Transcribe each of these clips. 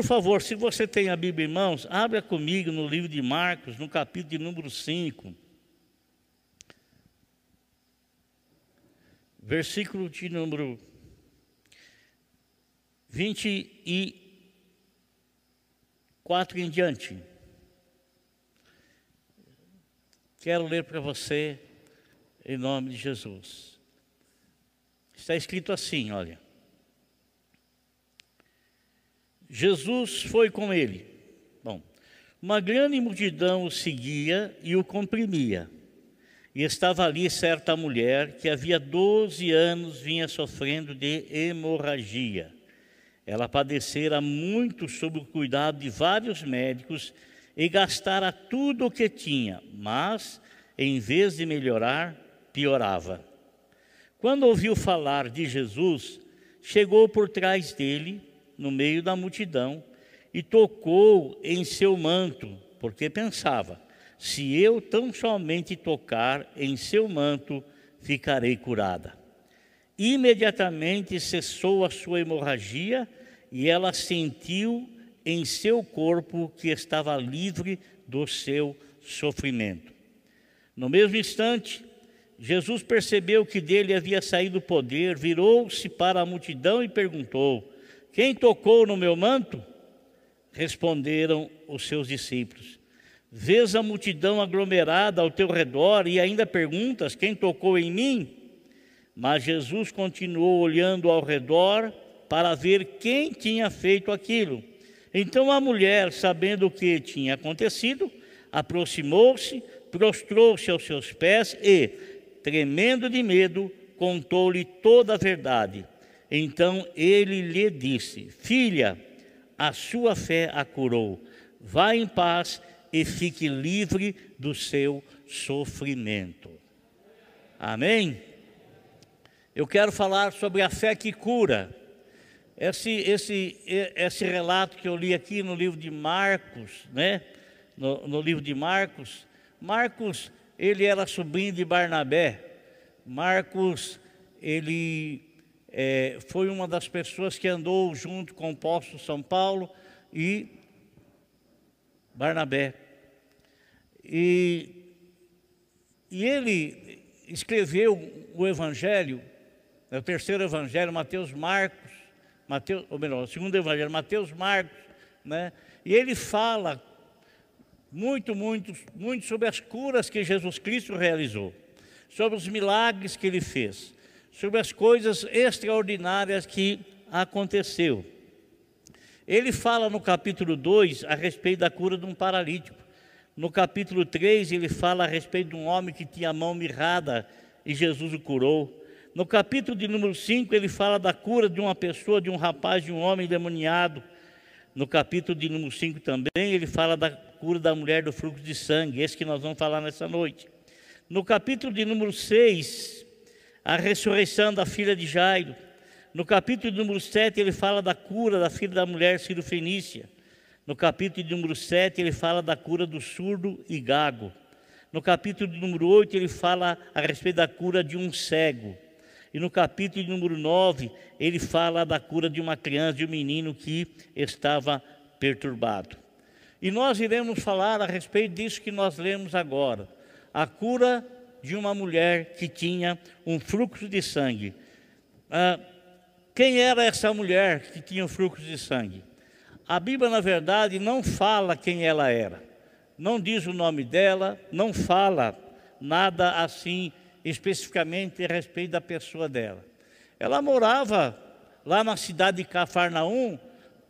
Por favor, se você tem a Bíblia em mãos, abra comigo no livro de Marcos, no capítulo de número 5. Versículo de número 24 em diante. Quero ler para você em nome de Jesus. Está escrito assim, olha. Jesus foi com ele. Bom, uma grande multidão o seguia e o comprimia. E estava ali certa mulher que havia 12 anos vinha sofrendo de hemorragia. Ela padecera muito sob o cuidado de vários médicos e gastara tudo o que tinha, mas, em vez de melhorar, piorava. Quando ouviu falar de Jesus, chegou por trás dele no meio da multidão e tocou em seu manto, porque pensava: se eu tão somente tocar em seu manto, ficarei curada. Imediatamente cessou a sua hemorragia e ela sentiu em seu corpo que estava livre do seu sofrimento. No mesmo instante, Jesus percebeu que dele havia saído o poder, virou-se para a multidão e perguntou: quem tocou no meu manto? Responderam os seus discípulos. Vês a multidão aglomerada ao teu redor e ainda perguntas: Quem tocou em mim? Mas Jesus continuou olhando ao redor para ver quem tinha feito aquilo. Então a mulher, sabendo o que tinha acontecido, aproximou-se, prostrou-se aos seus pés e, tremendo de medo, contou-lhe toda a verdade. Então ele lhe disse: Filha, a sua fé a curou. Vá em paz e fique livre do seu sofrimento. Amém? Eu quero falar sobre a fé que cura. Esse, esse, esse relato que eu li aqui no livro de Marcos, né? No, no livro de Marcos, Marcos, ele era sobrinho de Barnabé. Marcos, ele é, foi uma das pessoas que andou junto com o apóstolo São Paulo e Barnabé. E, e ele escreveu o Evangelho, é o terceiro Evangelho, Mateus Marcos, Mateus, ou melhor, o segundo Evangelho, Mateus Marcos, né? E ele fala muito, muito, muito sobre as curas que Jesus Cristo realizou, sobre os milagres que ele fez sobre as coisas extraordinárias que aconteceu. Ele fala no capítulo 2 a respeito da cura de um paralítico. No capítulo 3, ele fala a respeito de um homem que tinha a mão mirrada e Jesus o curou. No capítulo de número 5, ele fala da cura de uma pessoa, de um rapaz, de um homem demoniado. No capítulo de número 5 também, ele fala da cura da mulher do fluxo de sangue, esse que nós vamos falar nessa noite. No capítulo de número 6, a ressurreição da filha de Jairo. No capítulo número 7, ele fala da cura da filha da mulher Fenícia. No capítulo número 7, ele fala da cura do surdo e gago. No capítulo número 8, ele fala a respeito da cura de um cego. E no capítulo número 9, ele fala da cura de uma criança, de um menino que estava perturbado. E nós iremos falar a respeito disso que nós lemos agora. A cura de uma mulher que tinha um fluxo de sangue. Ah, quem era essa mulher que tinha um fluxo de sangue? A Bíblia, na verdade, não fala quem ela era, não diz o nome dela, não fala nada assim especificamente a respeito da pessoa dela. Ela morava lá na cidade de Cafarnaum,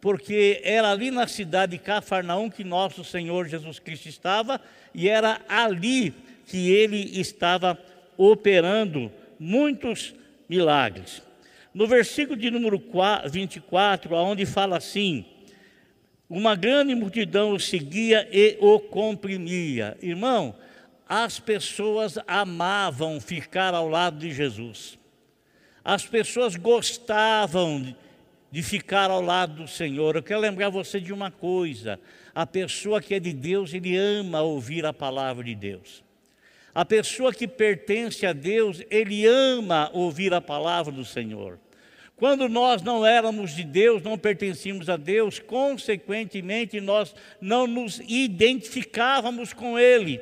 porque era ali na cidade de Cafarnaum que nosso Senhor Jesus Cristo estava, e era ali que ele estava operando muitos milagres. No versículo de número 24, onde fala assim: uma grande multidão o seguia e o comprimia. Irmão, as pessoas amavam ficar ao lado de Jesus. As pessoas gostavam de ficar ao lado do Senhor. Eu quero lembrar você de uma coisa: a pessoa que é de Deus, ele ama ouvir a palavra de Deus. A pessoa que pertence a Deus, ele ama ouvir a palavra do Senhor. Quando nós não éramos de Deus, não pertencíamos a Deus, consequentemente nós não nos identificávamos com Ele.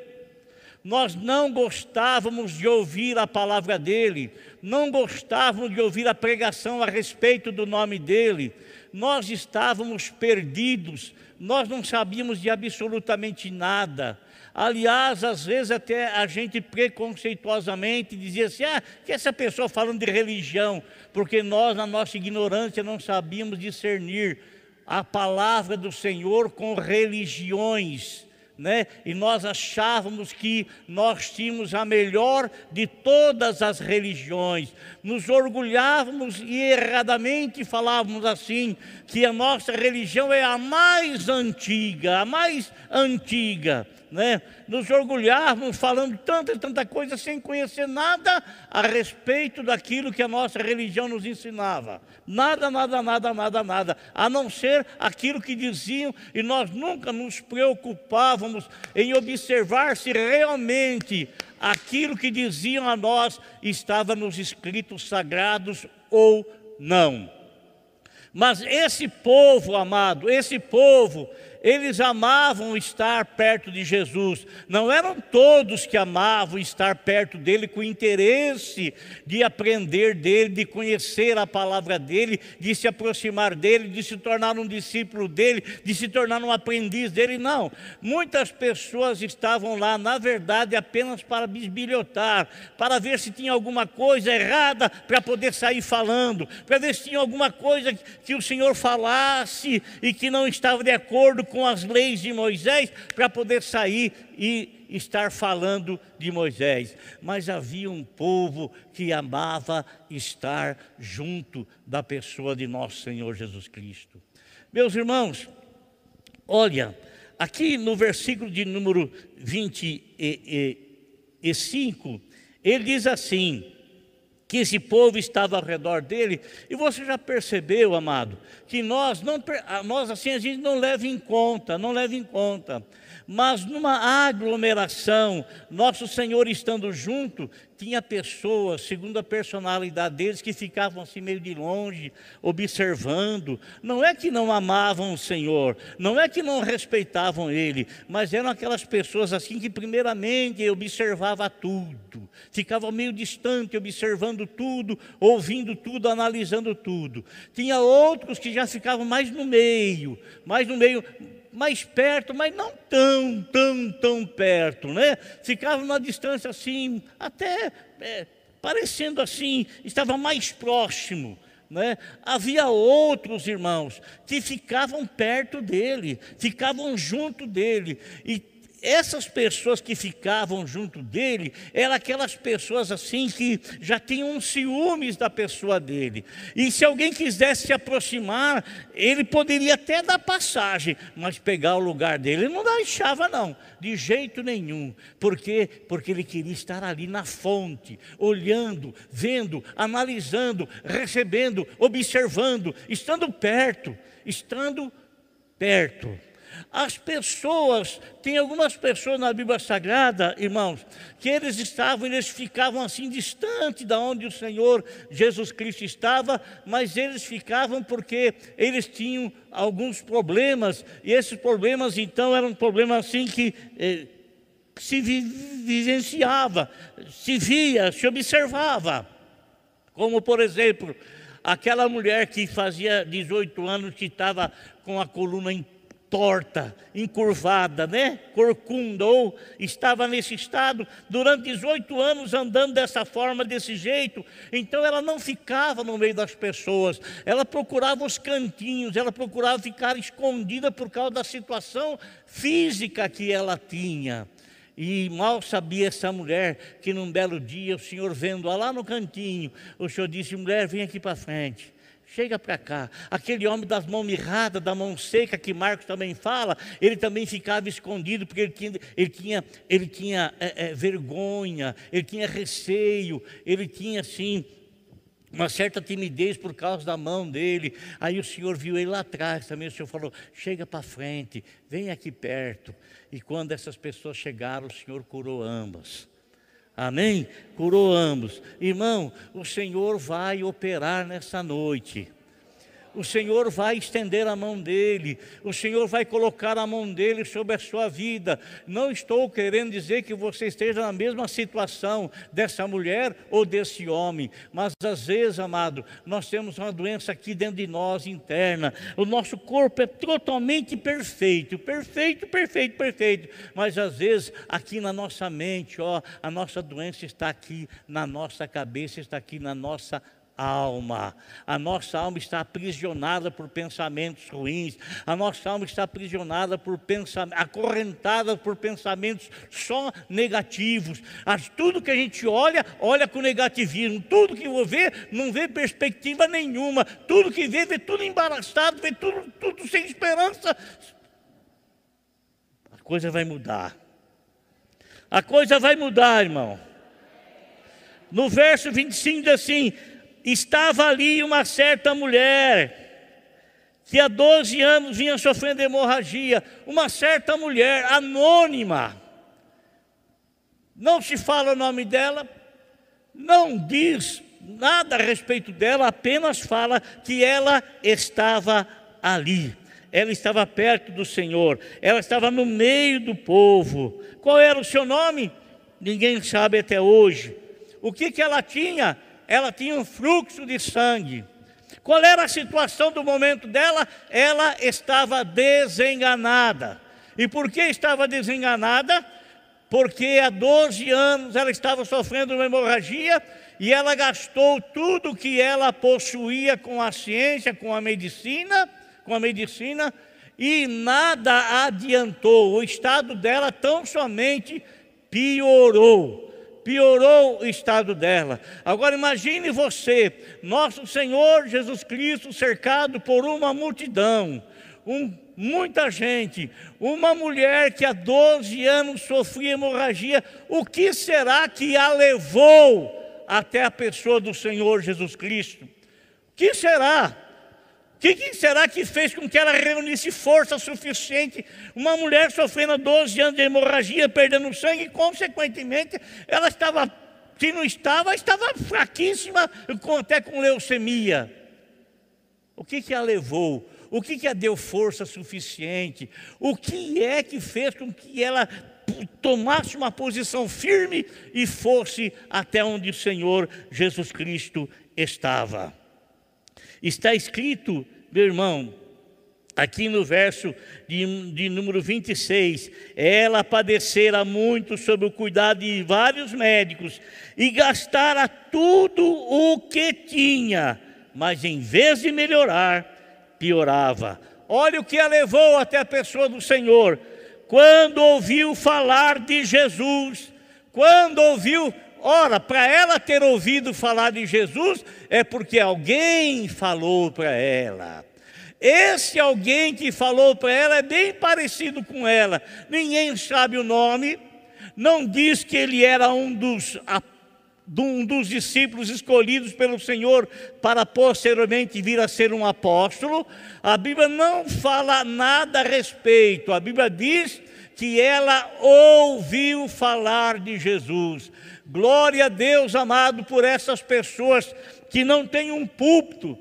Nós não gostávamos de ouvir a palavra dele, não gostávamos de ouvir a pregação a respeito do nome dele. Nós estávamos perdidos, nós não sabíamos de absolutamente nada. Aliás, às vezes até a gente preconceituosamente dizia assim: ah, que essa pessoa falando de religião, porque nós, na nossa ignorância, não sabíamos discernir a palavra do Senhor com religiões né? E nós achávamos que nós tínhamos a melhor de todas as religiões. Nos orgulhávamos e erradamente falávamos assim, que a nossa religião é a mais antiga, a mais antiga né, nos orgulharmos falando tanta e tanta coisa sem conhecer nada a respeito daquilo que a nossa religião nos ensinava. Nada, nada, nada, nada, nada, a não ser aquilo que diziam, e nós nunca nos preocupávamos em observar se realmente aquilo que diziam a nós estava nos escritos sagrados ou não. Mas esse povo, amado, esse povo, eles amavam estar perto de Jesus. Não eram todos que amavam estar perto dele com interesse de aprender dele, de conhecer a palavra dele, de se aproximar dele, de se tornar um discípulo dele, de se tornar um aprendiz dele. Não. Muitas pessoas estavam lá, na verdade, apenas para bisbilhotar, para ver se tinha alguma coisa errada para poder sair falando, para ver se tinha alguma coisa que o Senhor falasse e que não estava de acordo com as leis de Moisés para poder sair e estar falando de Moisés. Mas havia um povo que amava estar junto da pessoa de nosso Senhor Jesus Cristo. Meus irmãos, olha, aqui no versículo de número 25, ele diz assim: que esse povo estava ao redor dele, e você já percebeu, amado, que nós não nós assim a gente não leva em conta, não leva em conta. Mas numa aglomeração, nosso Senhor estando junto, tinha pessoas, segundo a personalidade deles, que ficavam assim meio de longe, observando. Não é que não amavam o Senhor, não é que não respeitavam Ele, mas eram aquelas pessoas assim que, primeiramente, observava tudo, ficavam meio distante, observando tudo, ouvindo tudo, analisando tudo. Tinha outros que já ficavam mais no meio, mais no meio mais perto, mas não tão, tão, tão perto, né? Ficava numa distância assim, até é, parecendo assim, estava mais próximo. Né? Havia outros irmãos que ficavam perto dele, ficavam junto dele, e essas pessoas que ficavam junto dele eram aquelas pessoas assim que já tinham ciúmes da pessoa dele. E se alguém quisesse se aproximar, ele poderia até dar passagem, mas pegar o lugar dele ele não deixava não, de jeito nenhum. Por quê? Porque ele queria estar ali na fonte, olhando, vendo, analisando, recebendo, observando, estando perto, estando perto. As pessoas, tem algumas pessoas na Bíblia Sagrada, irmãos, que eles estavam, eles ficavam assim distante da onde o Senhor Jesus Cristo estava, mas eles ficavam porque eles tinham alguns problemas, e esses problemas então eram problemas assim que eh, se vivenciava, se via, se observava. Como por exemplo, aquela mulher que fazia 18 anos que estava com a coluna em torta, encurvada, né? Corcunda, ou estava nesse estado durante 18 anos andando dessa forma, desse jeito. Então ela não ficava no meio das pessoas, ela procurava os cantinhos, ela procurava ficar escondida por causa da situação física que ela tinha. E mal sabia essa mulher que num belo dia o Senhor vendo-a lá no cantinho, o Senhor disse: mulher, vem aqui para frente. Chega para cá. Aquele homem das mãos mirradas, da mão seca, que Marcos também fala, ele também ficava escondido, porque ele tinha, ele tinha, ele tinha é, é, vergonha, ele tinha receio, ele tinha assim. Uma certa timidez por causa da mão dele. Aí o Senhor viu ele lá atrás também. O Senhor falou: chega para frente, vem aqui perto. E quando essas pessoas chegaram, o Senhor curou ambas. Amém? Curou ambos. Irmão, o Senhor vai operar nessa noite o Senhor vai estender a mão dele, o Senhor vai colocar a mão dele sobre a sua vida. Não estou querendo dizer que você esteja na mesma situação dessa mulher ou desse homem, mas às vezes, amado, nós temos uma doença aqui dentro de nós interna. O nosso corpo é totalmente perfeito, perfeito, perfeito, perfeito, mas às vezes aqui na nossa mente, ó, a nossa doença está aqui na nossa cabeça, está aqui na nossa alma. A nossa alma está aprisionada por pensamentos ruins. A nossa alma está aprisionada por pensamentos, acorrentada por pensamentos só negativos. As, tudo que a gente olha, olha com negativismo. Tudo que vê, não vê perspectiva nenhuma. Tudo que vê, vê tudo embaraçado, vê tudo, tudo sem esperança. A coisa vai mudar. A coisa vai mudar, irmão. No verso 25 diz assim: estava ali uma certa mulher que há 12 anos vinha sofrendo hemorragia, uma certa mulher anônima. Não se fala o nome dela, não diz nada a respeito dela, apenas fala que ela estava ali. Ela estava perto do Senhor, ela estava no meio do povo. Qual era o seu nome? Ninguém sabe até hoje. O que, que ela tinha? Ela tinha um fluxo de sangue. Qual era a situação do momento dela? Ela estava desenganada. E por que estava desenganada? Porque há 12 anos ela estava sofrendo uma hemorragia e ela gastou tudo que ela possuía com a ciência, com a medicina, com a medicina, e nada adiantou. O estado dela tão somente piorou piorou o estado dela. Agora imagine você, nosso Senhor Jesus Cristo cercado por uma multidão, um, muita gente, uma mulher que há 12 anos sofria hemorragia, o que será que a levou até a pessoa do Senhor Jesus Cristo? O que será? O que, que, será que fez com que ela reunisse força suficiente? Uma mulher sofrendo 12 anos de hemorragia, perdendo sangue, consequentemente, ela estava, se não estava, estava fraquíssima, até com leucemia. O que, que a levou? O que, que a deu força suficiente? O que é que fez com que ela tomasse uma posição firme e fosse até onde o Senhor Jesus Cristo estava? Está escrito, meu irmão, aqui no verso de, de número 26, ela padecera muito sob o cuidado de vários médicos e gastara tudo o que tinha, mas em vez de melhorar, piorava. Olha o que a levou até a pessoa do Senhor. Quando ouviu falar de Jesus, quando ouviu Ora, para ela ter ouvido falar de Jesus, é porque alguém falou para ela. Esse alguém que falou para ela é bem parecido com ela. Ninguém sabe o nome, não diz que ele era um dos, um dos discípulos escolhidos pelo Senhor para posteriormente vir a ser um apóstolo. A Bíblia não fala nada a respeito. A Bíblia diz que ela ouviu falar de Jesus. Glória a Deus, amado, por essas pessoas que não têm um púlpito.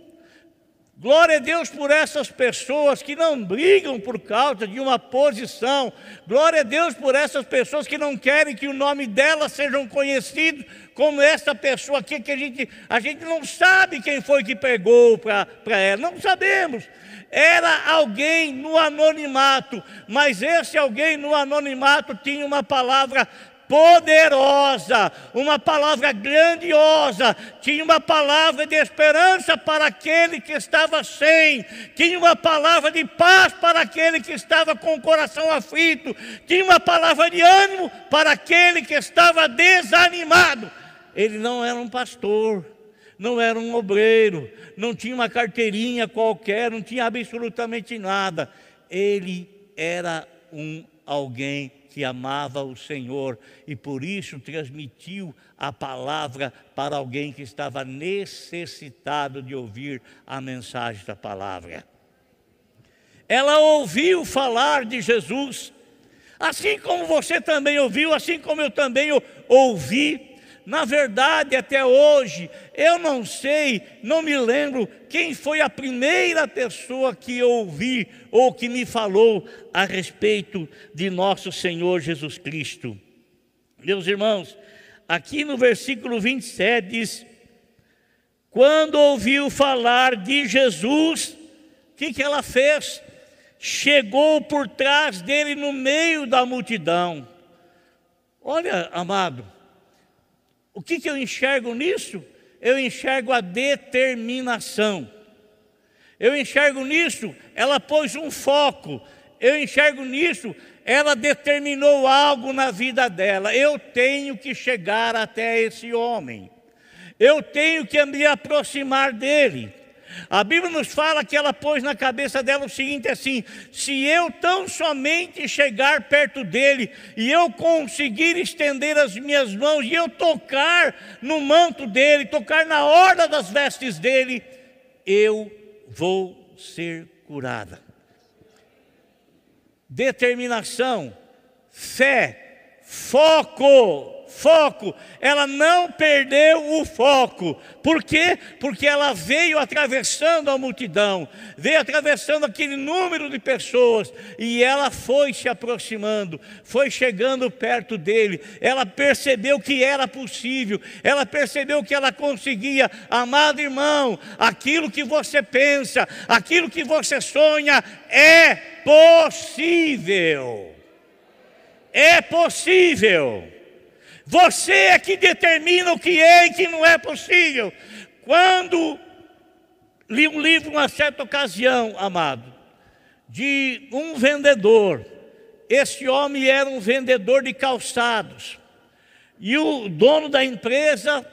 Glória a Deus por essas pessoas que não brigam por causa de uma posição. Glória a Deus por essas pessoas que não querem que o nome delas sejam conhecidos, como essa pessoa aqui que a gente, a gente não sabe quem foi que pegou para ela, não sabemos. Era alguém no anonimato, mas esse alguém no anonimato tinha uma palavra poderosa, uma palavra grandiosa, tinha uma palavra de esperança para aquele que estava sem, tinha uma palavra de paz para aquele que estava com o coração aflito, tinha uma palavra de ânimo para aquele que estava desanimado. Ele não era um pastor, não era um obreiro, não tinha uma carteirinha qualquer, não tinha absolutamente nada. Ele era um alguém que amava o Senhor e por isso transmitiu a palavra para alguém que estava necessitado de ouvir a mensagem da palavra. Ela ouviu falar de Jesus. Assim como você também ouviu, assim como eu também ouvi. Na verdade, até hoje, eu não sei, não me lembro quem foi a primeira pessoa que eu ouvi ou que me falou a respeito de nosso Senhor Jesus Cristo. Meus irmãos, aqui no versículo 27 diz: Quando ouviu falar de Jesus, o que, que ela fez? Chegou por trás dele no meio da multidão. Olha, amado, o que, que eu enxergo nisso? Eu enxergo a determinação. Eu enxergo nisso, ela pôs um foco. Eu enxergo nisso, ela determinou algo na vida dela. Eu tenho que chegar até esse homem. Eu tenho que me aproximar dele. A Bíblia nos fala que ela pôs na cabeça dela o seguinte assim: se eu tão somente chegar perto dele e eu conseguir estender as minhas mãos e eu tocar no manto dele, tocar na orla das vestes dele, eu vou ser curada. Determinação, fé, foco foco, ela não perdeu o foco. Por quê? Porque ela veio atravessando a multidão, veio atravessando aquele número de pessoas e ela foi se aproximando, foi chegando perto dele. Ela percebeu que era possível, ela percebeu que ela conseguia. Amado irmão, aquilo que você pensa, aquilo que você sonha é possível. É possível. Você é que determina o que é e que não é possível. Quando li um livro, uma certa ocasião, amado, de um vendedor. Esse homem era um vendedor de calçados. E o dono da empresa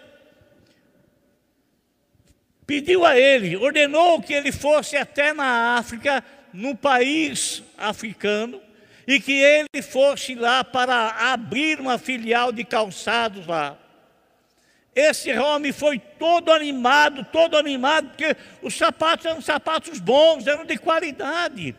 pediu a ele, ordenou que ele fosse até na África, no país africano, e que ele fosse lá para abrir uma filial de calçados lá. Esse homem foi todo animado, todo animado, porque os sapatos eram sapatos bons, eram de qualidade.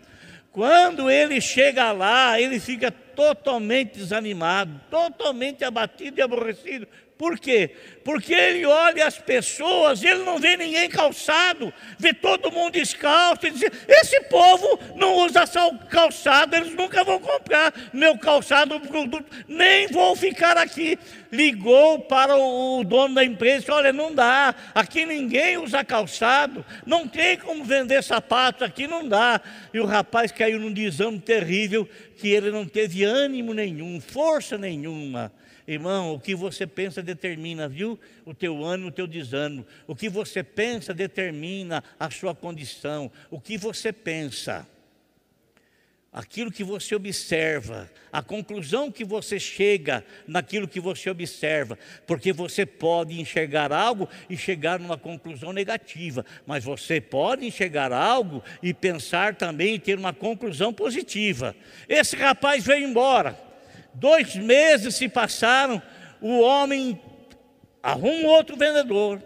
Quando ele chega lá, ele fica totalmente desanimado, totalmente abatido e aborrecido, por quê? Porque ele olha as pessoas, ele não vê ninguém calçado, vê todo mundo descalço, e diz: esse povo não usa calçado, eles nunca vão comprar meu calçado, nem vou ficar aqui. Ligou para o dono da empresa olha, não dá, aqui ninguém usa calçado, não tem como vender sapatos, aqui não dá. E o rapaz caiu num desânimo terrível, que ele não teve ânimo nenhum, força nenhuma. Irmão, o que você pensa determina, viu? O teu ânimo, o teu desânimo. O que você pensa determina a sua condição. O que você pensa, aquilo que você observa, a conclusão que você chega naquilo que você observa, porque você pode enxergar algo e chegar numa conclusão negativa, mas você pode enxergar algo e pensar também e ter uma conclusão positiva. Esse rapaz veio embora. Dois meses se passaram, o homem arruma outro vendedor,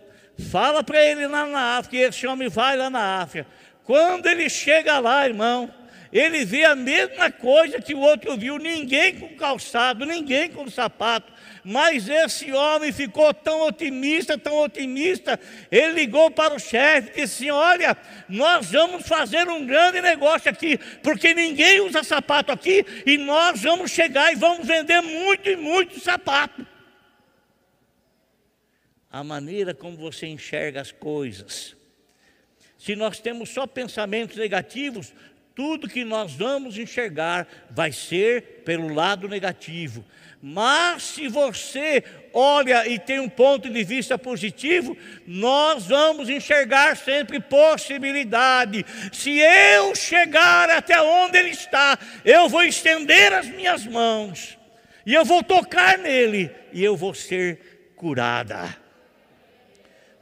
fala para ele lá na África, e esse homem vai lá na África. Quando ele chega lá, irmão, ele vê a mesma coisa que o outro viu, ninguém com calçado, ninguém com sapato. Mas esse homem ficou tão otimista, tão otimista, ele ligou para o chefe e disse: Olha, nós vamos fazer um grande negócio aqui, porque ninguém usa sapato aqui, e nós vamos chegar e vamos vender muito e muito sapato. A maneira como você enxerga as coisas. Se nós temos só pensamentos negativos, tudo que nós vamos enxergar vai ser pelo lado negativo. Mas se você olha e tem um ponto de vista positivo, nós vamos enxergar sempre possibilidade. Se eu chegar até onde ele está, eu vou estender as minhas mãos e eu vou tocar nele e eu vou ser curada.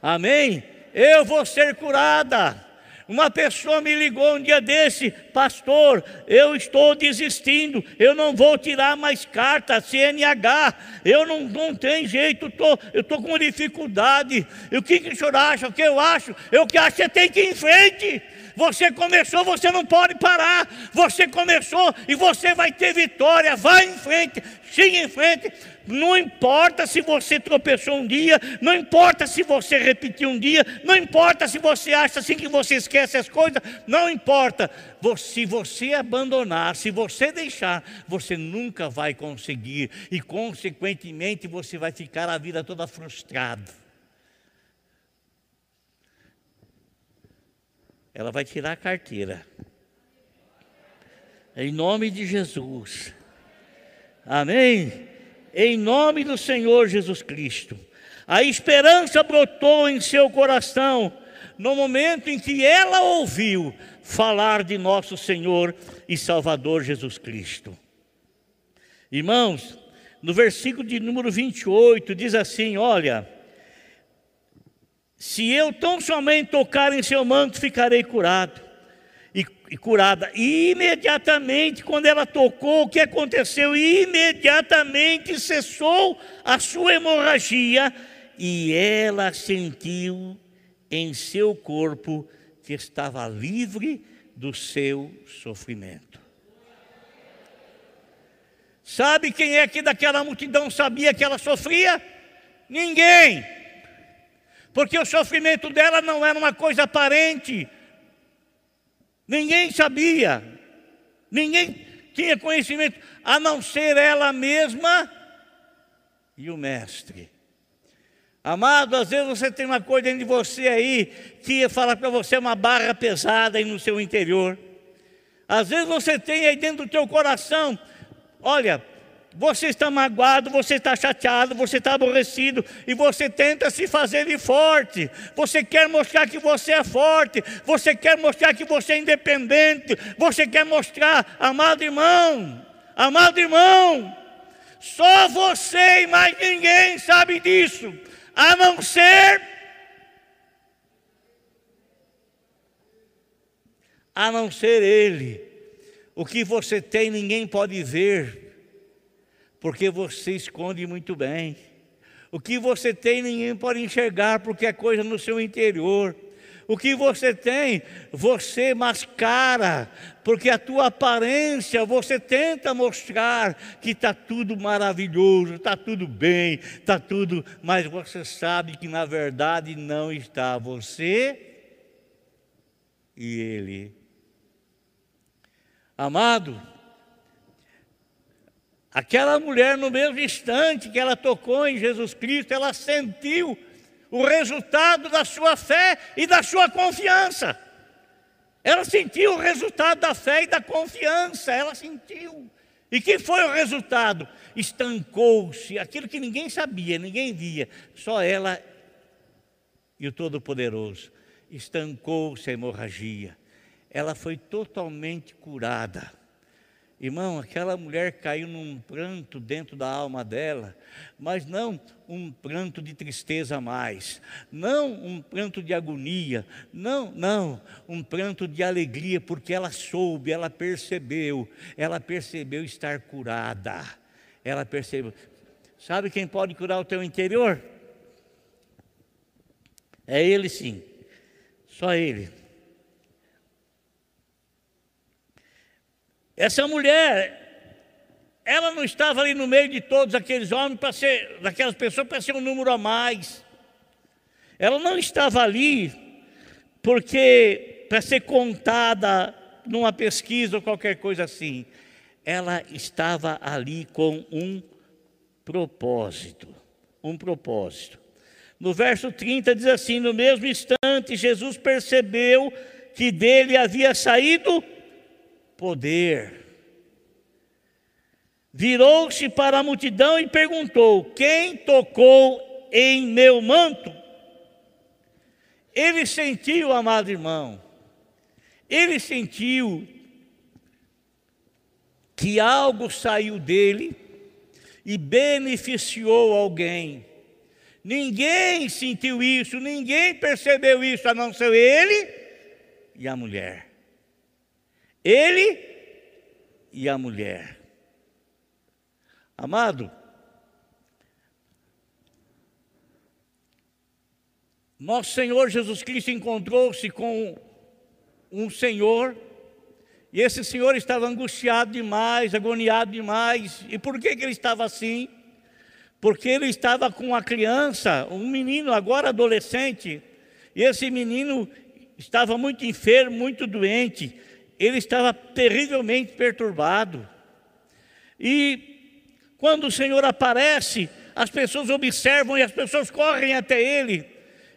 Amém? Eu vou ser curada. Uma pessoa me ligou um dia desse, pastor, eu estou desistindo, eu não vou tirar mais carta, CNH, eu não, não tenho jeito, tô, eu estou com dificuldade. E o que, que o senhor acha? O que eu acho? Eu que acho que você tem que ir em frente. Você começou, você não pode parar. Você começou e você vai ter vitória. Vai em frente, siga em frente. Não importa se você tropeçou um dia, não importa se você repetiu um dia, não importa se você acha assim que você esquece as coisas, não importa. Se você abandonar, se você deixar, você nunca vai conseguir e, consequentemente, você vai ficar a vida toda frustrado. Ela vai tirar a carteira. Em nome de Jesus. Amém? em nome do Senhor Jesus Cristo. A esperança brotou em seu coração no momento em que ela ouviu falar de nosso Senhor e Salvador Jesus Cristo. Irmãos, no versículo de número 28 diz assim: Olha, se eu tão somente tocar em seu manto, ficarei curado e, e curada. E imediatamente, quando ela tocou, o que aconteceu? Imediatamente cessou a sua hemorragia e ela sentiu em seu corpo que estava livre do seu sofrimento. Sabe quem é que daquela multidão sabia que ela sofria? Ninguém. Porque o sofrimento dela não era uma coisa aparente, Ninguém sabia, ninguém tinha conhecimento, a não ser ela mesma e o Mestre. Amado, às vezes você tem uma coisa dentro de você aí que ia falar para você uma barra pesada aí no seu interior. Às vezes você tem aí dentro do teu coração, olha, você está magoado, você está chateado, você está aborrecido e você tenta se fazer de forte. Você quer mostrar que você é forte, você quer mostrar que você é independente, você quer mostrar, amado irmão, amado irmão, só você e mais ninguém sabe disso, a não ser a não ser ele. O que você tem ninguém pode ver porque você esconde muito bem. O que você tem, ninguém pode enxergar, porque é coisa no seu interior. O que você tem, você mascara, porque a tua aparência, você tenta mostrar que está tudo maravilhoso, está tudo bem, está tudo, mas você sabe que na verdade não está. Você e ele. Amado, Aquela mulher, no mesmo instante que ela tocou em Jesus Cristo, ela sentiu o resultado da sua fé e da sua confiança. Ela sentiu o resultado da fé e da confiança, ela sentiu. E que foi o resultado? Estancou-se, aquilo que ninguém sabia, ninguém via, só ela e o Todo-Poderoso. Estancou-se a hemorragia. Ela foi totalmente curada. Irmão, aquela mulher caiu num pranto dentro da alma dela, mas não um pranto de tristeza mais, não um pranto de agonia, não, não, um pranto de alegria, porque ela soube, ela percebeu, ela percebeu estar curada, ela percebeu. Sabe quem pode curar o teu interior? É Ele sim, só Ele. Essa mulher, ela não estava ali no meio de todos aqueles homens para ser, daquelas pessoas para ser um número a mais. Ela não estava ali porque para ser contada numa pesquisa ou qualquer coisa assim. Ela estava ali com um propósito, um propósito. No verso 30 diz assim: No mesmo instante, Jesus percebeu que dele havia saído poder. Virou-se para a multidão e perguntou: Quem tocou em meu manto? Ele sentiu, amado irmão, ele sentiu que algo saiu dele e beneficiou alguém. Ninguém sentiu isso, ninguém percebeu isso, a não ser ele e a mulher. Ele e a mulher. Amado, nosso Senhor Jesus Cristo encontrou-se com um senhor, e esse senhor estava angustiado demais, agoniado demais. E por que, que ele estava assim? Porque ele estava com uma criança, um menino agora adolescente, e esse menino estava muito enfermo, muito doente, ele estava terrivelmente perturbado. E quando o Senhor aparece, as pessoas observam e as pessoas correm até ele.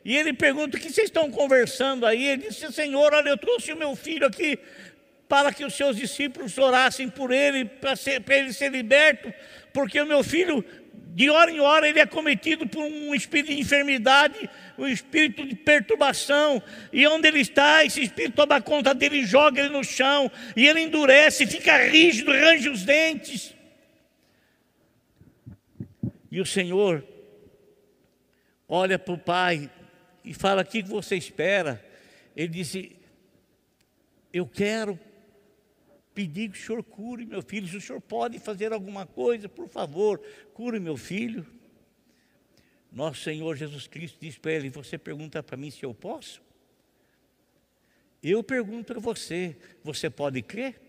E ele pergunta: O que vocês estão conversando aí? Ele disse: Senhor, olha, eu trouxe o meu filho aqui para que os seus discípulos orassem por ele, para, ser, para ele ser liberto, porque o meu filho, de hora em hora, ele é cometido por um espírito de enfermidade, um espírito de perturbação, e onde ele está, esse espírito toma conta dele, joga ele no chão, e ele endurece, fica rígido, range os dentes. E o Senhor olha para o pai e fala: O que você espera? Ele disse: Eu quero pedir que o senhor cure meu filho. Se o senhor pode fazer alguma coisa, por favor, cure meu filho. Nosso Senhor Jesus Cristo disse para ele: Você pergunta para mim se eu posso? Eu pergunto para você: Você pode crer?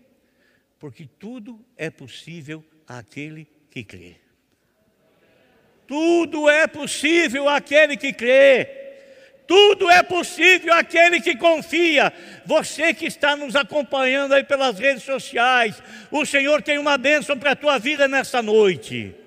Porque tudo é possível àquele que crê. Tudo é possível àquele que crê. Tudo é possível àquele que confia. Você que está nos acompanhando aí pelas redes sociais, o Senhor tem uma bênção para a tua vida nessa noite.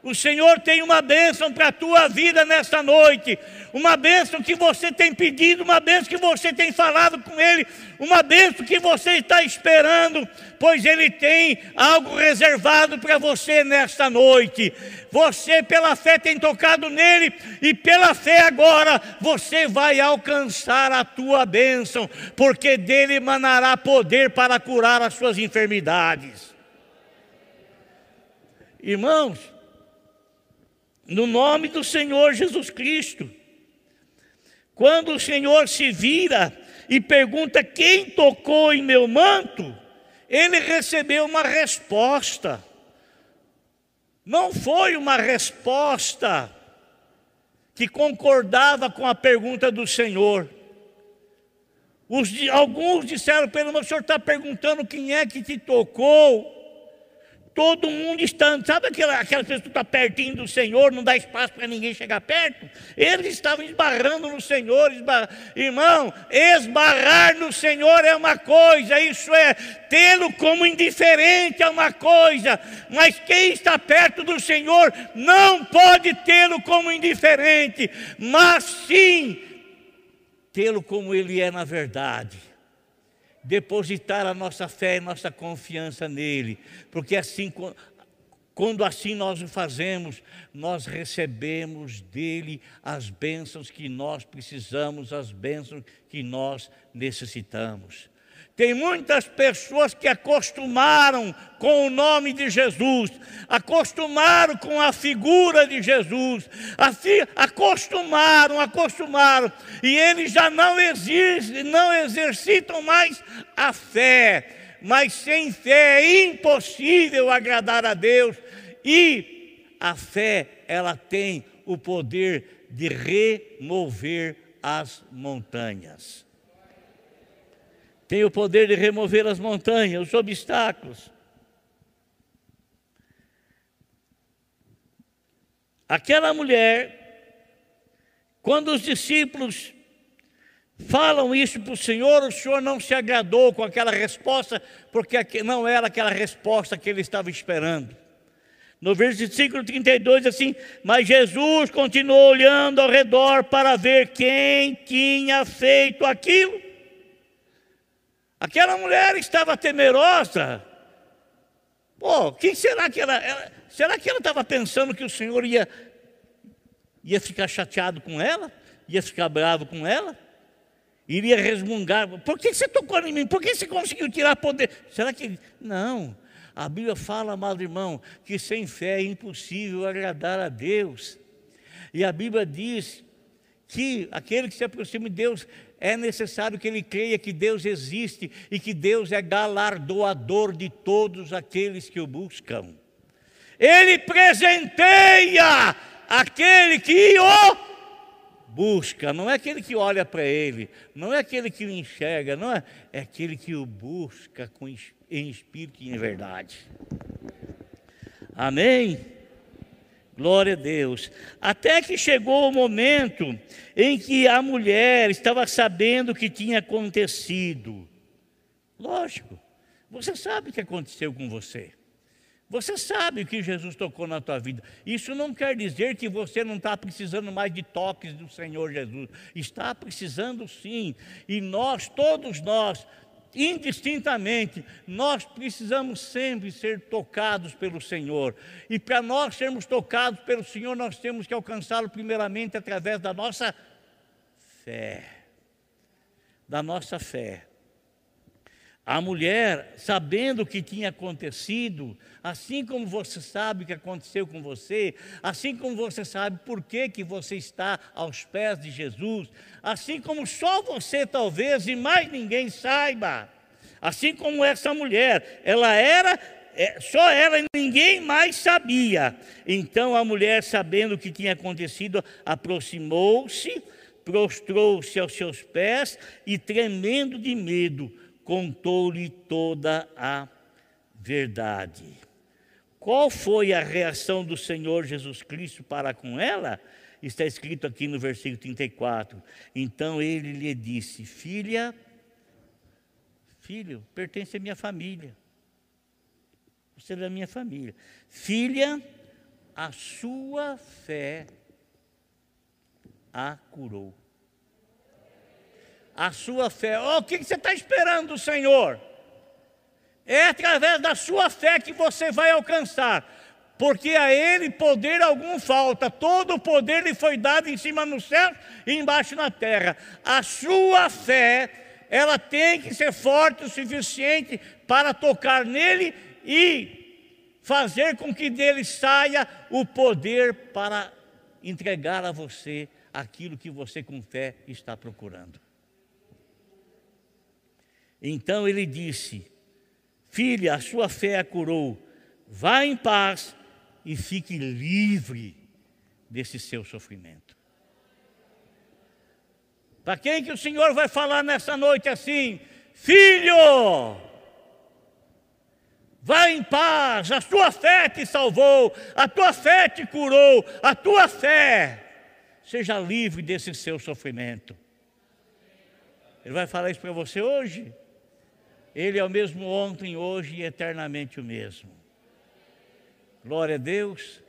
O Senhor tem uma bênção para a tua vida nesta noite, uma bênção que você tem pedido, uma bênção que você tem falado com Ele, uma bênção que você está esperando, pois Ele tem algo reservado para você nesta noite. Você, pela fé, tem tocado nele, e pela fé agora você vai alcançar a tua bênção, porque dele emanará poder para curar as suas enfermidades. Irmãos, no nome do Senhor Jesus Cristo. Quando o Senhor se vira e pergunta quem tocou em meu manto, ele recebeu uma resposta. Não foi uma resposta que concordava com a pergunta do Senhor. Os, alguns disseram mas o senhor está perguntando quem é que te tocou. Todo mundo está, sabe aquela, aquela pessoa que está pertinho do Senhor, não dá espaço para ninguém chegar perto? Eles estavam esbarrando no Senhor, esbar... irmão, esbarrar no Senhor é uma coisa, isso é tê-lo como indiferente é uma coisa, mas quem está perto do Senhor não pode tê-lo como indiferente, mas sim tê-lo como ele é na verdade depositar a nossa fé e nossa confiança nele, porque assim, quando assim nós o fazemos, nós recebemos dele as bênçãos que nós precisamos, as bênçãos que nós necessitamos. Tem muitas pessoas que acostumaram com o nome de Jesus, acostumaram com a figura de Jesus, assim, acostumaram, acostumaram, e eles já não, não exercitam mais a fé, mas sem fé é impossível agradar a Deus, e a fé, ela tem o poder de remover as montanhas tem o poder de remover as montanhas, os obstáculos. Aquela mulher, quando os discípulos falam isso para o Senhor, o Senhor não se agradou com aquela resposta, porque não era aquela resposta que ele estava esperando. No versículo 32, assim: Mas Jesus continuou olhando ao redor para ver quem tinha feito aquilo. Aquela mulher estava temerosa. Pô, quem será que ela, ela será que ela estava pensando que o Senhor ia ia ficar chateado com ela? Ia ficar bravo com ela? Iria resmungar. Por que você tocou em mim? Por que você conseguiu tirar poder? Será que não? A Bíblia fala, amado irmão, que sem fé é impossível agradar a Deus. E a Bíblia diz que aquele que se aproxima de Deus é necessário que ele creia que Deus existe e que Deus é galardoador de todos aqueles que o buscam. Ele presenteia aquele que o busca, não é aquele que olha para ele, não é aquele que o enxerga, não é, é aquele que o busca com, em espírito e em verdade. Amém? Glória a Deus. Até que chegou o momento em que a mulher estava sabendo o que tinha acontecido. Lógico, você sabe o que aconteceu com você. Você sabe que Jesus tocou na tua vida. Isso não quer dizer que você não está precisando mais de toques do Senhor Jesus. Está precisando sim. E nós, todos nós, indistintamente, nós precisamos sempre ser tocados pelo Senhor. E para nós sermos tocados pelo Senhor, nós temos que alcançá-lo primeiramente através da nossa fé. Da nossa fé. A mulher, sabendo o que tinha acontecido, assim como você sabe o que aconteceu com você, assim como você sabe por que, que você está aos pés de Jesus, assim como só você talvez e mais ninguém saiba, assim como essa mulher, ela era, é, só ela e ninguém mais sabia. Então a mulher, sabendo o que tinha acontecido, aproximou-se, prostrou-se aos seus pés e, tremendo de medo, contou-lhe toda a verdade. Qual foi a reação do Senhor Jesus Cristo para com ela? Está escrito aqui no versículo 34. Então ele lhe disse: Filha, filho, pertence à minha família. Você é da minha família. Filha, a sua fé a curou a sua fé. Oh, o que você está esperando do Senhor? É através da sua fé que você vai alcançar, porque a Ele poder algum falta, todo o poder lhe foi dado em cima no céu e embaixo na terra. A sua fé, ela tem que ser forte o suficiente para tocar nele e fazer com que dele saia o poder para entregar a você aquilo que você com fé está procurando. Então ele disse: Filha, a sua fé a curou, vá em paz e fique livre desse seu sofrimento. Para quem que o Senhor vai falar nessa noite assim? Filho, vá em paz, a tua fé te salvou, a tua fé te curou, a tua fé, seja livre desse seu sofrimento. Ele vai falar isso para você hoje? Ele é o mesmo ontem, hoje e eternamente o mesmo. Glória a Deus.